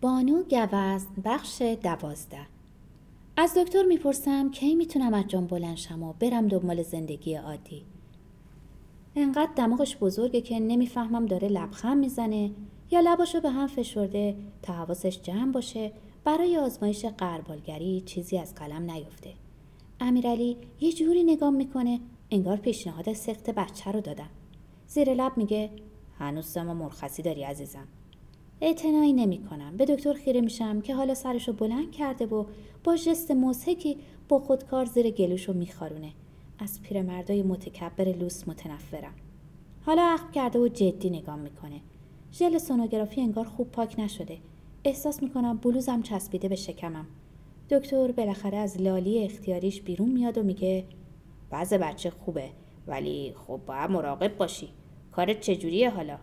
بانو گوزن بخش دوازده. از دکتر می‌پرسم کی می‌تونم از جام بلند شم و برم دنبال زندگی عادی؟ انقدر دماغش بزرگه که نمی‌فهمم داره لبخند می‌زنه یا لباشو به هم فشرده تا حواسش جمع باشه برای آزمایش قربالگری چیزی از قلم نیفته. امیرعلی یه جوری نگام می‌کنه انگار پیشنهاد سخت بچه رو دادم. زیر لب میگه هنوز ما مرخصی داری عزیزم. اعتنایی نمی کنم. به دکتر خیره میشم که حالا سرشو بلند کرده و با جست مزهکی با خودکار زیر گلوشو میخارونه. از پیرمردای متکبر لوس متنفرم. حالا عقب کرده و جدی نگام می‌کنه. ژل سونوگرافی انگار خوب پاک نشده. احساس می‌کنم بلوزم چسبیده به شکمم. دکتر بالاخره از لالی اختیاریش بیرون میاد و میگه بعض بچه خوبه ولی خب باید مراقب باشی. کارت چجوریه حالا؟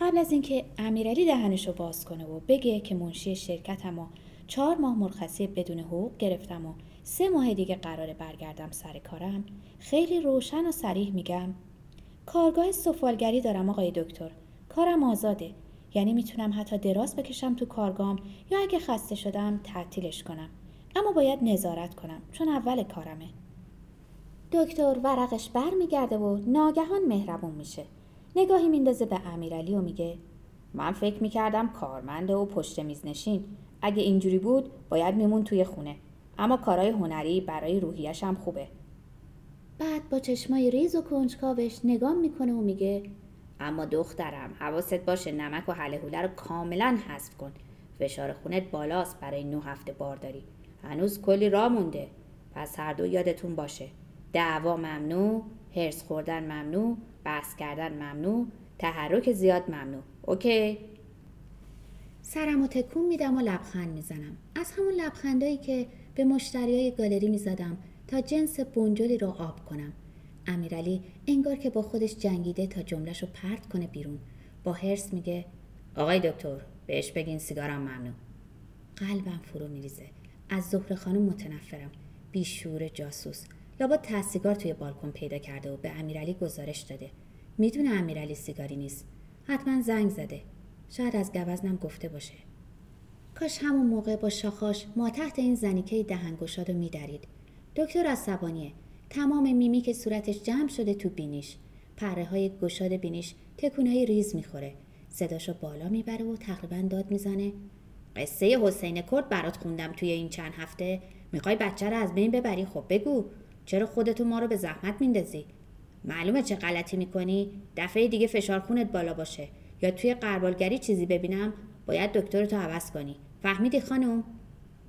قبل از اینکه امیرعلی دهنش رو باز کنه و بگه که منشی شرکتم و چهار ماه مرخصی بدون حقوق گرفتم و سه ماه دیگه قراره برگردم سر کارم خیلی روشن و سریح میگم کارگاه سفالگری دارم آقای دکتر کارم آزاده. یعنی می‌تونم حتی دراز بکشم تو کارگام یا اگه خسته شدم تعطیلش کنم. اما باید نظارت کنم چون اول کارمه. دکتر ورقش بر میگرده و ناگهان مهربون میشه. نگاهی میندازه به امیرعلی و میگه من فکر می‌کردم کارمنده و پشت میز نشین. اگه اینجوری بود باید میمون توی خونه. اما کارهای هنری برای روحیش هم خوبه. بعد با چشمای ریز و کنجکاوش نگاه می‌کنه و میگه اما دخترم حواست باشه نمک و حله رو کاملا حذف کن. فشار خونت بالاست برای نو هفته بارداری هنوز کلی راه مونده. پس هر دو یادتون باشه. دعوا ممنوع هرس خوردن ممنوع بحث کردن ممنوع تحرک زیاد ممنوع. اوکی؟ سرم و تکون میدم و لبخند می‌زنم. از همون لبخندایی که به مشتریای گالری می‌زدم تا جنس بنجلی رو آب کنم. امیرعلی انگار که با خودش جنگیده تا جملهش رو پرت کنه بیرون. با هرس میگه آقای دکتر بهش بگین سیگارم ممنوع. قلبم فرو میریزه. از زهر خانم متنفرم. بیشور جاسوس. لابا سیگار توی بالکن پیدا کرده و به امیرعلی گزارش داده. می‌دونه امیرعلی سیگاری نیست. حتما زنگ زده. شاید از گوزنم گفته باشه. کاش همون موقع با شاخاش ما تحت این زنیکه دهنگشاد رو میدرید. دکتر عصبانیه. تمام میمی که صورتش جمع شده تو بینیش. پره های گشاد بینیش تکونهای ریز می‌خوره. صداشو بالا می‌بره و تقریبا داد می‌زنه. قصه حسین کرد برات خوندم توی این چند هفته. می‌خوای بچه رو از بین ببری؟ خب بگو. چرا خودتو ما رو به زحمت میندازی؟ معلومه چه غلطی می‌کنی؟ دفعه دیگه فشار خونت بالا باشه. یا توی قربالگری چیزی ببینم؟ باید دکترتو عوض کنی. فهمیدی خانم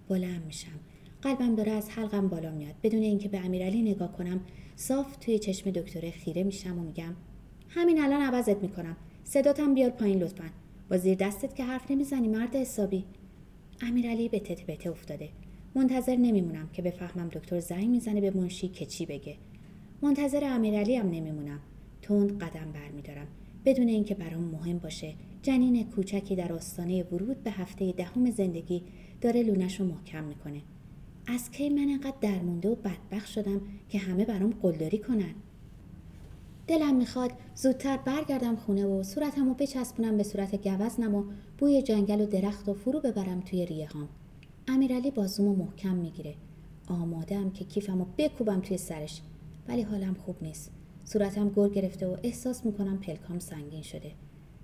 بلند میشم. قلبم داره از حلقم بالا میاد. بدون اینکه به امیرعلی نگاه کنم صاف توی چشم دکتره خیره میشم و میگم همین الان عوضت می‌کنم. صداتم بیار پایین لطفا. با زیر دستت که حرف نمی‌زنی مرد حسابی. امیرعلی به تته بته افتاده. منتظر نمیمونم که بفهمم دکتر زنگ می‌زنه به منشی که چی بگه. منتظر امیرعلی هم نمیمونم. تند قدم برمیدارم. بدون اینکه برام مهم باشه جنین کوچکی در آستانه ورود به هفته دهم زندگی داره لونش رو محکم می‌کنه. از کی من انقدر درمونده و بدبخت شدم که همه برام قلدری کنن؟ دلم می‌خواد زودتر برگردم خونه و صورتم رو بچسبونم به صورت گوزنم و بوی جنگل و درخت و فرو ببرم توی ریه هام. امیرعلی بازومو محکم می‌گیره. آمادم که کیفمو بکوبم توی سرش ولی حالم خوب نیست. صورتم گر گرفته و احساس می‌کنم پلکام سنگین شده.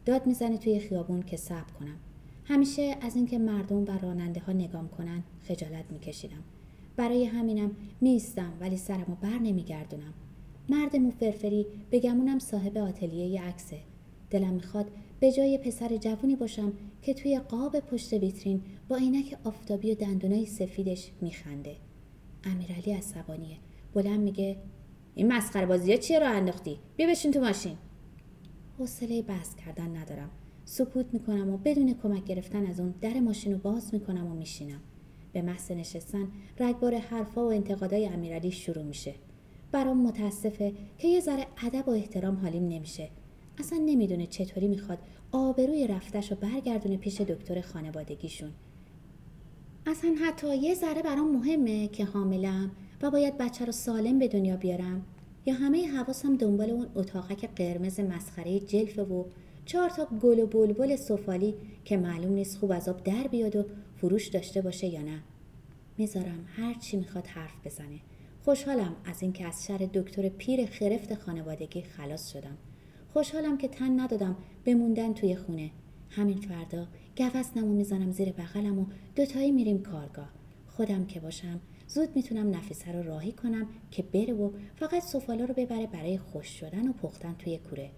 داد می‌زنه توی خیابون که صبر کنم. همیشه از اینکه مردم و راننده ها نگام کنن خجالت میکشیدم. برای همینم میستم ولی سرمو بر نمیگردونم. مرد موفرفری بگمونم صاحب آتلیه عکسه. دلم می‌خواد به جای پسر جوونی باشم که توی قاب پشت ویترین با عینک آفتابی و دندونای سفیدش میخنده. امیرعلی عصبانیه. بلند میگه این مسخره بازی چیه راه انداختی؟ بیا بشین تو ماشین. حوصله بحث کردن ندارم. سکوت می‌کنم و بدون کمک گرفتن از اون در ماشین رو باز می‌کنم و میشینم. به محض نشستن رگبار حرفا و انتقادای امیرعلی شروع میشه. برام متاسفه که یه ذره ادب و احترام حالیم نمیشه. اصلا نمی‌دونه چطوری می‌خواد آبروی رفتش رو برگردونه پیش دکتر خانوادگیشون. اصلا حتی یه ذره برام مهمه که حاملم و باید بچه رو سالم به دنیا بیارم یا همه حواسم دنبال اون اتاقک قرمز مسخره جلفه و چهار تا گل و بلبل سفالی که معلوم نیست خوب از آب در بیاد و فروش داشته باشه یا نه. می‌ذارم هر چی می‌خواد حرف بزنه. خوشحالم از اینکه از شر دکتر پیر خرفت خانوادگی خلاص شدم. خوشحالم که تن ندادم بموندن توی خونه. همین فردا گوزنمو می‌زنم زیر بغلم و دوتایی میریم کارگاه. خودم که باشم زود می‌تونم نفیسه رو راهی کنم که بره و فقط سفالا رو ببره برای خوش شدن و پختن توی کوره.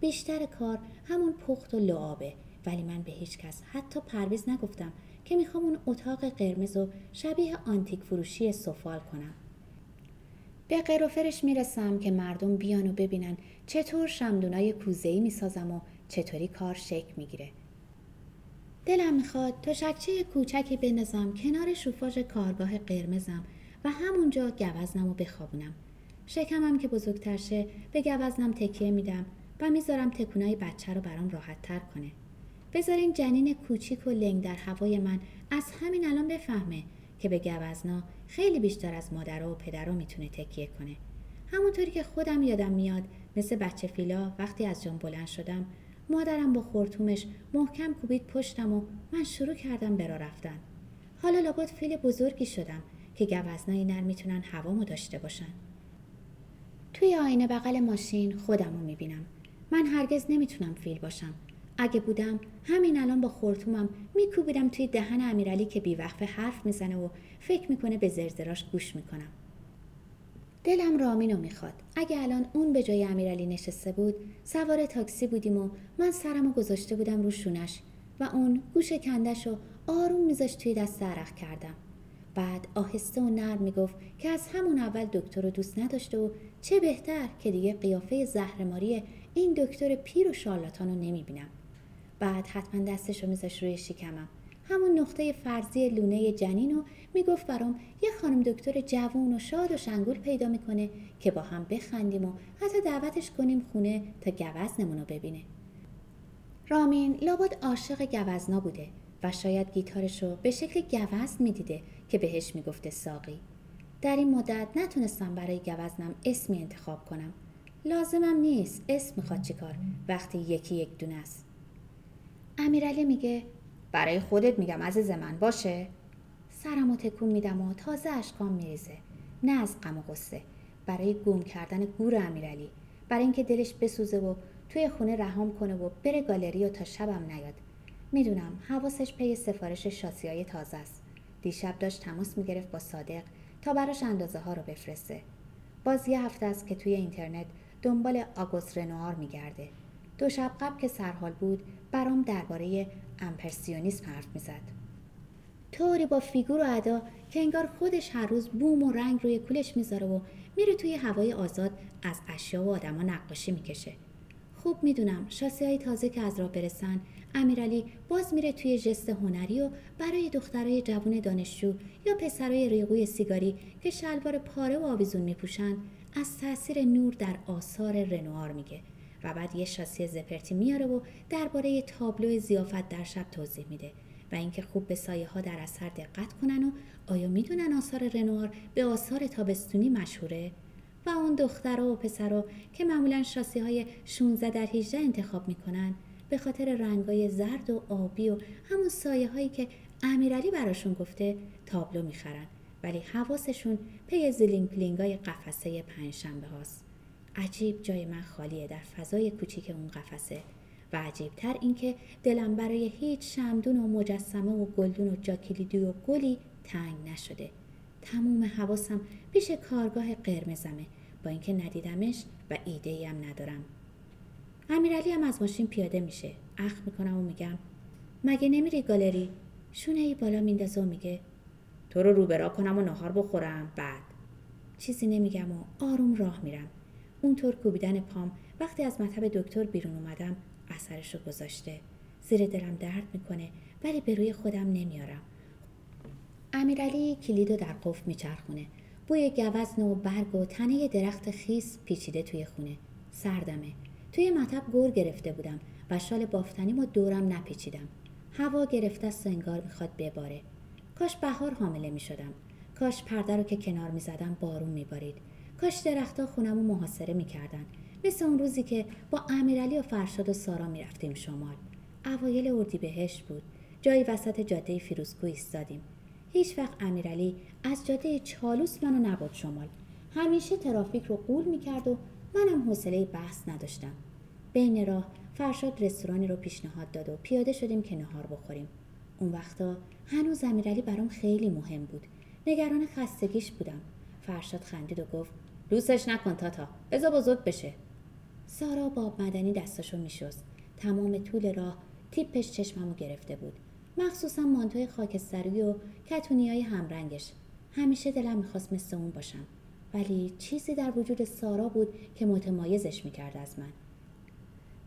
بیشتر کار همون پخت و لعابه ولی من به هیچ کس حتی پرویز نگفتم که می‌خوام اون اتاق قرمز و شبیه آنتیک فروشی سفال کنم. به قروفرش می‌رسم که مردم بیان و ببینن چطور شمدونای کوزهی می‌سازم و چطوری کار شکل می‌گیره. دلم می‌خواد تشکچه کوچکی بندازم کنار شوفاژ کارگاه قرمزم و همونجا گوزنم و بخوابونم. شکمم که بزرگتر شه به گوزنم تکیه میدم و می‌ذارم تکونای بچه رو برام راحت تر کنه. بذارین جنین کوچیک و لنگ در هوای من از همین الان بفهمه که به گوزنا خیلی بیشتر از مادرها و پدرها می‌تونه تکیه کنه. همونطوری که خودم یادم میاد مثل بچه فیلا وقتی از جان بلند شدم مادرم با خورتومش محکم کوبید پشتم و من شروع کردم برا رفتن. حالا لابد فیل بزرگی شدم که گوزنای نر می‌تونن هوامو داشته باشن. توی آینه بغل ماشین خودم رو می‌بینم. من هرگز نمی‌تونم فیل باشم. اگه بودم همین الان با خورتومم میکوبیدم توی دهن امیرعلی که بیوقفه حرف می‌زنه و فکر می‌کنه به زرزراش گوش می‌کنم. دلم رامینو می‌خواد. اگه الان اون به جای امیرعلی نشسته بود سوار تاکسی بودیم و من سرمو گذاشته بودم رو شونش و اون گوش کندش و آروم میذاش توی دست عرق کردم. بعد آهسته و نرم می‌گفت که از همون اول دکتر رو دوست نداشته و چه بهتر که دیگه قیافه زهرماری این دکتر پیر و شارلاتان رو نمی‌بینم. بعد حتما دستش رو میذاش روی شکمم. همون نقطه فرضی لونه جنین رو می‌گفت برام یه خانم دکتر جوون و شاد و شنگول پیدا می‌کنه که با هم بخندیم و حتی دعوتش کنیم خونه تا گوزنمون رو ببینه. رامین لابد عاشق گوزنا بوده و شاید گیتارش رو به شکل گوزن می‌دیده که بهش می‌گفته ساقی. در این مدت نتونستم برای گوزنم اسمی انتخاب کنم. لازمم نیست اسم می‌خواد چیکار. وقتی یکی یک دونه است. امیرعلی میگه برای خودت میگم عزیز من باشه؟ سرمو تکون میدم و تازه اشکام میریزه نه از غم و غصه. برای گم کردن گور امیرعلی برای اینکه دلش بسوزه و توی خونه رهام کنه و بره گالری و تا شبم نیاد. می‌دونم حواسش پی سفارش شاسی های تازه است. دیشب داشت تماس می‌گرفت با صادق تا براش اندازه ها رو بفرسته. باز یه هفته است که توی اینترنت دنبال آگوست رنوار میگرده. دو شب قبل که سرحال بود برام درباره امپرسیونیسم حرف می‌زد. طوری با فیگور و ادا که انگار خودش هر روز بوم و رنگ روی کولش می‌ذاره و میره توی هوای آزاد از اشیا و آدما نقاشی می‌کشه. خوب می‌دونم شاسی های تازه که از راه برسن امیرعلی باز میره توی جست هنری و برای دخترای جوون دانشجو یا پسرای ریقوی سیگاری که شلوار پاره و آویزون میپوشن از تاثیر نور در آثار رنوار میگه. و بعد یه شاسی زپرتی میاره و درباره تابلو ضیافت در شب توضیح میده و اینکه خوب به سایه ها در اثر دقت کنن و آیا می‌دونن آثار رنوار به آثار تابستونی مشهوره؟ و اون دخترها و پسرها که معمولا شاسی های 16 در 18 انتخاب می‌کنن به خاطر رنگای زرد و آبی و همون سایه هایی که امیرعلی براشون گفته تابلو می‌خرن ولی حواسشون پی زلینگ پلینگای قفسه پنجشنبه هاست. عجیب جای من خالیه در فضای کوچیک اون قفسه و عجیبتر اینکه دلم برای هیچ شمدون و مجسمه و گلدون و جاکلیدی و گلی تنگ نشده. تموم حواسم پیش کارگاه قرمزمه. با اینکه ندیدمش و ایده هم ندارم. امیرعلی هم از ماشین پیاده میشه. اخ می‌کنم و میگم مگه نمیری گالری؟ شونه ای بالا میندازه و میگه تو رو روبرا کنم و نهار بخورم بعد. چیزی نمیگم و آروم راه میرم. اونطور کوبیدن پام. وقتی از مطب دکتر بیرون اومدم اثرش رو گذاشته. زیر دلم درد می‌کنه ولی به روی خودم نمیارم. امیرعلی کلید در قفل میچرخونه. بوی گوزن و برگ و تنه درخت خیس پیچیده توی خونه. سردمه. توی مطب گور گرفته بودم و شال بافتنیم و دورم نپیچیدم. هوا گرفته است و انگار می‌خواد بباره. کاش بهار حامله می‌شدم. کاش پرده رو که کنار می‌زدم بارون میبارید. کاش درختها خونم رو محاصره می‌کردن. مثل اون روزی که با امیرعلی و فرشاد و سارا می‌رفتیم شمال. اوایل اردیبهشت بود. جایی وسط جاده فیروزکو ایستادیم. هیچ وقت امیرعلی از جاده چالوس منو نبود شمال. همیشه ترافیک رو قول می‌کرد و منم حوصله بحث نداشتم. بین راه فرشاد رستورانی رو پیشنهاد داد و پیاده شدیم که نهار بخوریم. اون وقتا هنوز امیرعلی برام خیلی مهم بود. نگران خستگیش بودم. فرشاد خندید و گفت لوسش نکن تاتا. بزا بزرگ بشه. سارا باب مدنی دستاشو میشست. تمام طول راه تیپش چشممو گرفته بود. مخصوصا مانتوی خاکستری و کتونی های همرنگش. همیشه دلم می‌خواست مثل اون باشم. ولی چیزی در وجود سارا بود که متمایزش می‌کرد از من.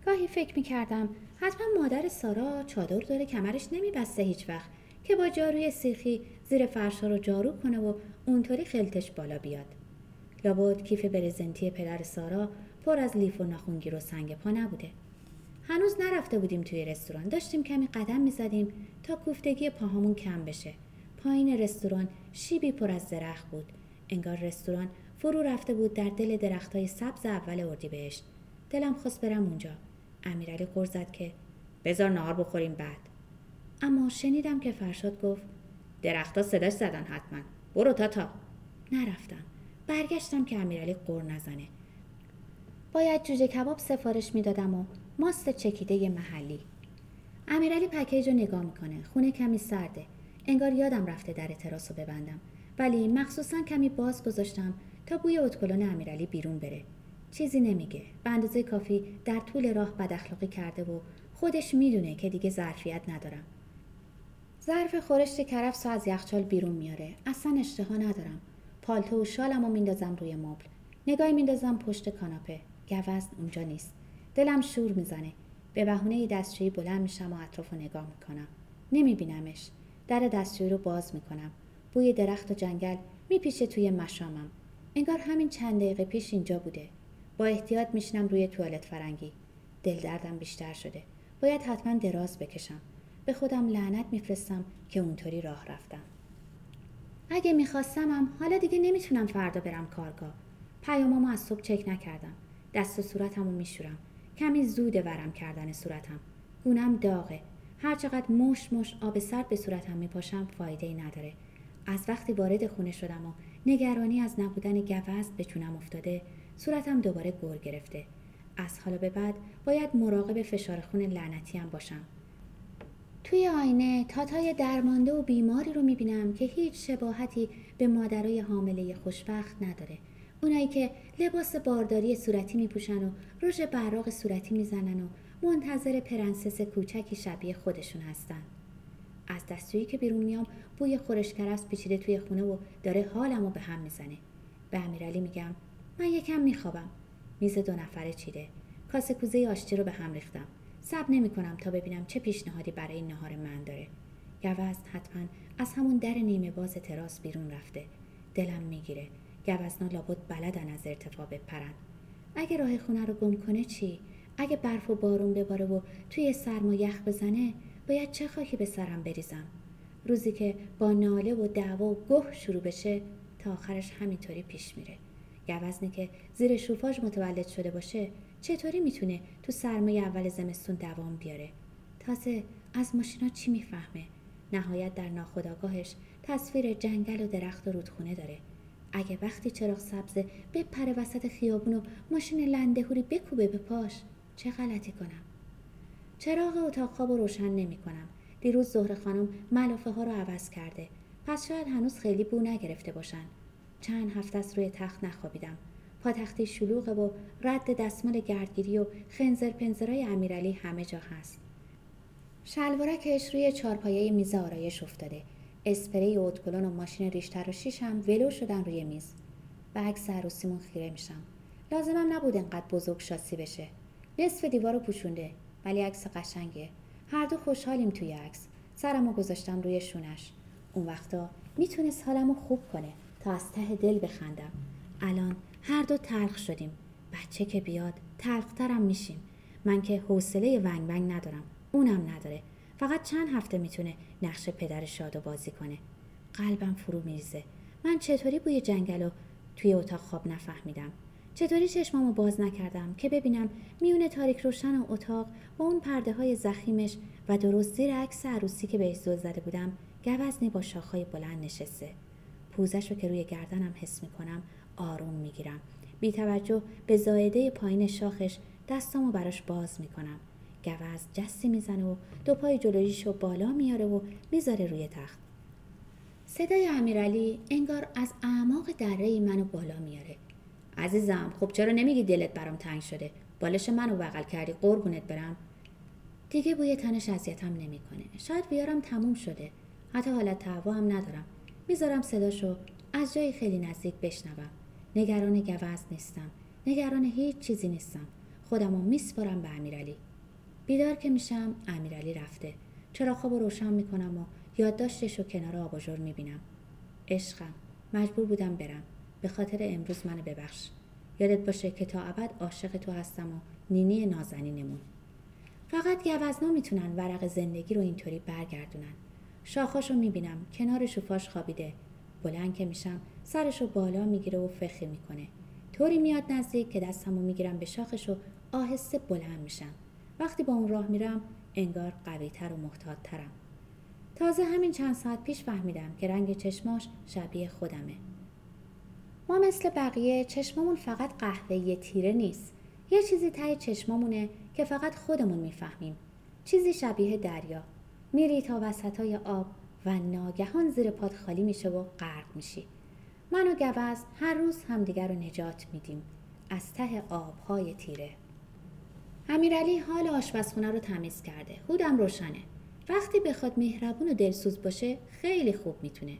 گاهی فکر می‌کردم حتما مادر سارا چادر داره کمرش نمیبسته هیچ وقت که با جاروی سیخی زیر فرشا رو جارو کنه و اونطوری خلتش بالا بیاد. لابد کیف برزنتی پدر سارا پر از لیف و ناخونگیر و سنگ پا نبوده. هنوز نرفته بودیم توی رستوران. داشتیم کمی قدم می‌زدیم تا کوفتگی پاهامون کم بشه. پایین رستوران شیبی پر از درخت بود. انگار رستوران فرو رفته بود در دل درختای سبز اول اردیبهشت. دلم خواست برم اونجا. امیرعلی قر زد که بذار نهار بخوریم بعد. اما شنیدم که فرشاد گفت درختها صداش زدن حتما. برو تا تا. نرفتم. برگشتم که امیرعلی قر نزنه. باید جوجه کباب سفارش می‌دادم و ماست چکیده محلی. امیرعلی پکیج رو نگاه می‌کنه. خونه کمی سرده. انگار یادم رفته در تراس رو ببندم. ولی مخصوصا کمی باز گذاشتم تا بوی اتکلون امیرعلی بیرون بره. چیزی نمیگه. به اندازه کافی در طول راه بد اخلاقی کرده و خودش می‌دونه که دیگه ظرفیت ندارم. ظرف خورشت کرفس از یخچال بیرون میاره اصلا اشتها ندارم. پالتو و شالم رو میندازم روی مبل. نگاهی میندازم پشت کاناپه. گوزن اونجا نیست. دلم شور می‌زنه. به بهونه دستشویی بلند میشم و اطراف رو نگاه می‌کنم. نمیبینمش. در دستشویی رو باز می‌کنم. بوی درخت و جنگل میپیشه توی مشامم. انگار همین چند دقیقه پیش اینجا بوده. با احتیاط میشنم روی توالت فرنگی. دل دردم بیشتر شده. باید حتما دراز بکشم. به خودم لعنت میفرستم که اونطوری راه رفتم. اگه میخواستمم حالا دیگه نمی‌تونم فردا برم کارگاه. پیامامو از صبح چک نکردم. دست و صورتمو میشورم. کمی زود ورم کردن صورتم. گونم داغه. هرچقدر مش مش آب سرد به صورتم میپاشم فایده ای نداره. از وقتی وارد خونه شدم و نگرانی از نبودن گوزن به چونم افتاده صورتم دوباره گور گرفته. از حالا به بعد باید مراقب فشار خون لعنتیم باشم. توی آینه تاتای درمانده و بیماری رو می‌بینم که هیچ شباهتی به مادرای حامله خوشبخت نداره. اونایی که لباس بارداری صورتی میپوشن و رژ براق صورتی می‌زنن و منتظر پرنسس کوچکی شبیه خودشون هستن. از دستشویی که بیرون میام بوی خورش کرفس پیچیده توی خونه و داره حالمو به هم می‌زنه. به امیرعلی میگم من یکم میخوابم. میز دو نفره چیده کاسه کوزه آشتی رو به هم ریختم. صبر نمی‌کنم تا ببینم چه پیشنهادی برای نهار من داره. گوزن حتما از همون در نیمه باز تراس بیرون رفته. دلم می‌گیره. گوزنا لابد بلدن از ارتفاع بپرن. اگه راه خونه رو گم کنه چی؟ اگه برف و بارون بباره و توی سرما یخ بزنه باید چه خاکی به سرم بریزم؟ روزی که با ناله و دعوا و گه شروع بشه تا آخرش همینطوری پیش میره. گوزنی که زیر شوفاژ متولد شده باشه چطوری می‌تونه تو سرمای اول زمستون دوام بیاره؟ تازه از ماشینا چی می‌فهمه؟ نهایت در ناخداگاهش تصویر جنگل و درخت و رودخونه داره. اگه وقتی چراغ سبز بپره وسط خیابون و ماشین لندهوری بکوبه به پاش چه غلطی کنم؟ چراغ اتاق خواب رو روشن نمی کنم. دیروز زهر خانم ملافه ها رو عوض کرده. پس شاید هنوز خیلی بو نگرفته باشن. چند هفته از روی تخت نخوابیدم. پاتختی شلوغه و رد دستمال گردگیری و خنزر پنزرای امیرعلی همه جا هست. شلوارکش روی چارپایه میز آرایش افتاده. اسپری و ماشین ریشتر و شیش هم ولو شدن روی میز. به عکس عروسیمون خیره میشم. لازمم نبود انقدر بزرگ شاسی بشه. نصف دیوار رو پوشونده ولی عکس قشنگه. هر دو خوشحالیم توی عکس. سرمو گذاشتم روی شونش. اون وقتا می‌تونست حالمو خوب کنه. تا از ته دل بخندم. الان هر دو تلخ شدیم. بچه که بیاد تلخترم میشیم. من که حوصله ونگ ونگ ندارم. اونم نداره. فقط چند هفته می‌تونه نقش پدر شادو بازی کنه. قلبم فرو میریزه. من چطوری بوی جنگل رو توی اتاق خواب نفهمیدم؟ چطوری چشمامو باز نکردم که ببینم میون تاریک روشن اتاق با اون پرده های زخیمش و درست زیر عکس عروسی که بهش زل زده بودم گوزنی با شاخهای بلند نشسته. پوزش رو که روی گردنم حس می‌کنم آروم می‌گیرم. بی توجه به زایده پایین شاخش دستامو براش باز می‌کنم. گوز جستی می‌زنه و دو پای جلویشو بالا میاره و می‌ذاره روی تخت. صدای امیرعلی انگار از اعماق دره منو بالا میاره. عزیزم خب چرا نمیگی دلت برام تنگ شده؟ بالش منو بغل کردی قربونت برم. دیگه بوی تنش اذیتم نمی‌کنه. شاید بیارم تموم شده. حتی حالت تعوا هم ندارم. می‌ذارم صداشو از جای خیلی نزدیک بشنوم. نگران گوز نیستم. نگران هیچ چیزی نیستم. خودمو میسپارم به امیرعلی. بیدار که میشم امیرعلی رفته. چرا خواب روشن می‌کنم و یادداشتش رو کنار آباژور می‌بینم؟ عشقم. مجبور بودم برم. به خاطر امروز منو ببخش. یادت باشه که تا ابد عاشق تو هستم و نینی نازنینمون فقط گوزنا می‌تونن ورق زندگی رو اینطوری برگردونن. شاخاشو می‌بینم. کنار شوفاش خوابیده. بلند که میشم سرشو بالا می‌گیره و فخی می‌کنه. طوری میاد نزدیک که دستمو می‌گیرم به شاخش و آهسته بلند میشم. وقتی با اون راه میرم انگار قویتر و محتاطترم. تازه همین چند ساعت پیش فهمیدم که رنگ چشماش شبیه خودمه. ما مثل بقیه چشمامون فقط قهوه‌ای تیره نیست. یه چیزی ته چشمامونه که فقط خودمون می‌فهمیم. چیزی شبیه دریا. میری تا وسطای آب و ناگهان زیر پاد خالی میشه و غرق میشی. من و گوز هر روز همدیگر رو نجات میدیم. از ته آبهای تیره. امیرعلی حال آشپزخونه رو تمیز کرده. هودم روشنه. وقتی بخواد مهربون و دلسوز باشه خیلی خوب می‌تونه.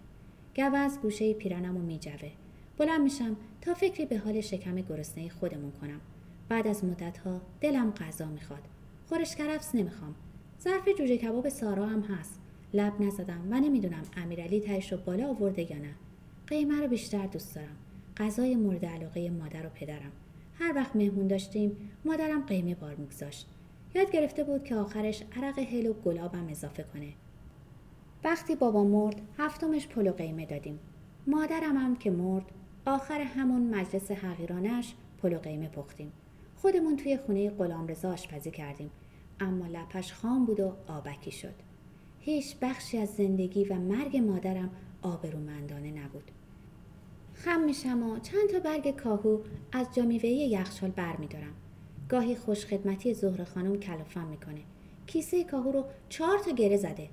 گوز گوشه پیرنم و میجوه. بلند میشم تا فکری به حال شکم گرسنه خودمون کنم. بعد از مدتها دلم غذا می‌خواد. خورش کرفس نمی‌خوام. ظرف جوجه کباب سارا هم هست. لب نزدم و نمی‌دونم امیرعلی تایش رو بالا آورده یا نه. قیمه رو بیشتر دوست دارم. غذای مورد علاقه مادر و پدرم. هر وقت مهمون داشتیم مادرم قیمه بار میگذاشت. یاد گرفته بود که آخرش عرق هل و گلابم اضافه کنه. وقتی بابا مرد هفتمش پلو قیمه دادیم. مادرم هم که مرد آخر همون مجلس حقیرانش پلو قیمه پختیم. خودمون توی خونه غلام رضا آشپزی کردیم. اما لپش خام بود و آبکی شد. هیچ بخشی از زندگی و مرگ مادرم آبرومندانه نبود. خم میشم و چند تا برگ کاهو از جامیوهی یخچال بر میدارم گاهی خوشخدمتی زهر خانم کلافم می‌کنه. کیسه کاهو رو چهار تا گره زده.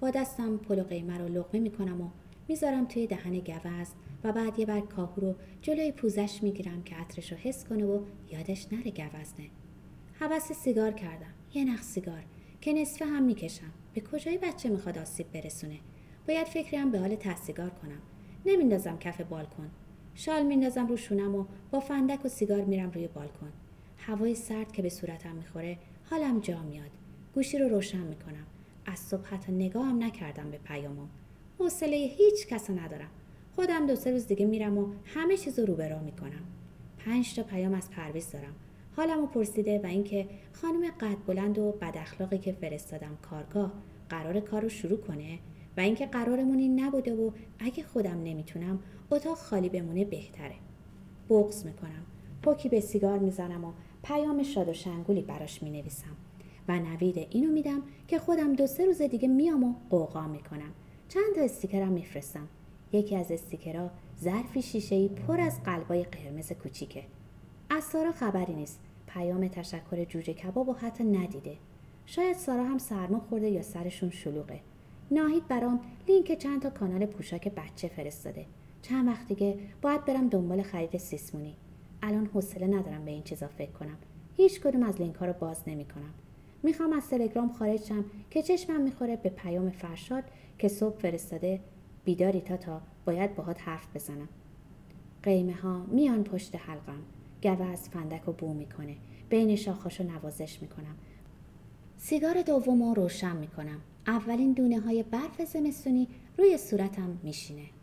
با دستم پلو قیمه رو لقمه می‌کنم و می‌ذارم توی دهن گوز و بعد یه برگ کاهو رو جلوی پوزش می‌گیرم که عطرش رو حس کنه و یادش نره گوزنه. حوس سیگار کردم. یه نخ سیگار که نصفه هم می‌کشم. به کجای بچه می‌خواد آسیب برسونه؟ باید فکریم به حال سیگار کنم. نمیندازم کف بالکن. شال میندازم رو شونم و با فندک و سیگار میرم روی بالکن. هوای سرد که به صورتم می‌خوره حالم جا میاد. گوشی رو روشن می‌کنم. از صبح حتی نگاهم نکردم به پیامم حوصله هیچ کس ندارم. خودم دو سه روز دیگه میرم و همه چیز رو روبرا می‌کنم. پنج تا پیام از پرویز دارم. حالمو پرسیده و اینکه خانم قد بلند و بد اخلاقی که فرستادم کارگاه قرار کار رو شروع کنه و اینکه قرارمون این نبوده و اگه خودم نمی‌تونم اتاق خالی بمونه بهتره. بغض می‌کنم. پوکی به سیگار می‌زنم و پیام شاد و شنگولی براش می‌نویسم. و نوید اینو میدم که خودم دو سه روز دیگه میام و قوقا می‌کنم. چند تا استیکرم میفرستم. یکی از استیکرها ظرفی شیشهای پر از قلبای قرمز کوچیکه. از سارا خبری نیست. پیام تشکر جوجه کباب و حتی ندیده. شاید سارا هم سرما خورده یا سرشون شلوغه. ناهید برام لینک چند تا کانال پوشاک بچه فرستاده. چند وقت دیگه باید برم دنبال خرید سیسمونی. الان حوصله ندارم به این چیزا فکر کنم. هیچ کدوم از لینک ها رو باز نمی کنم می‌خوام از تلگرام خارج شم که چشمم می‌خوره به پیام فرشاد که صبح فرستاده بیداری تا تا باید باهات حرف بزنم. قیمه ها میان پشت حلقم. گوز فندک و بو می‌کنه. بین شاخاشو نوازش می‌کنم. سیگار دوم رو روشن می‌کنم. اولین دونه های برف زمستونی روی صورتم میشینه.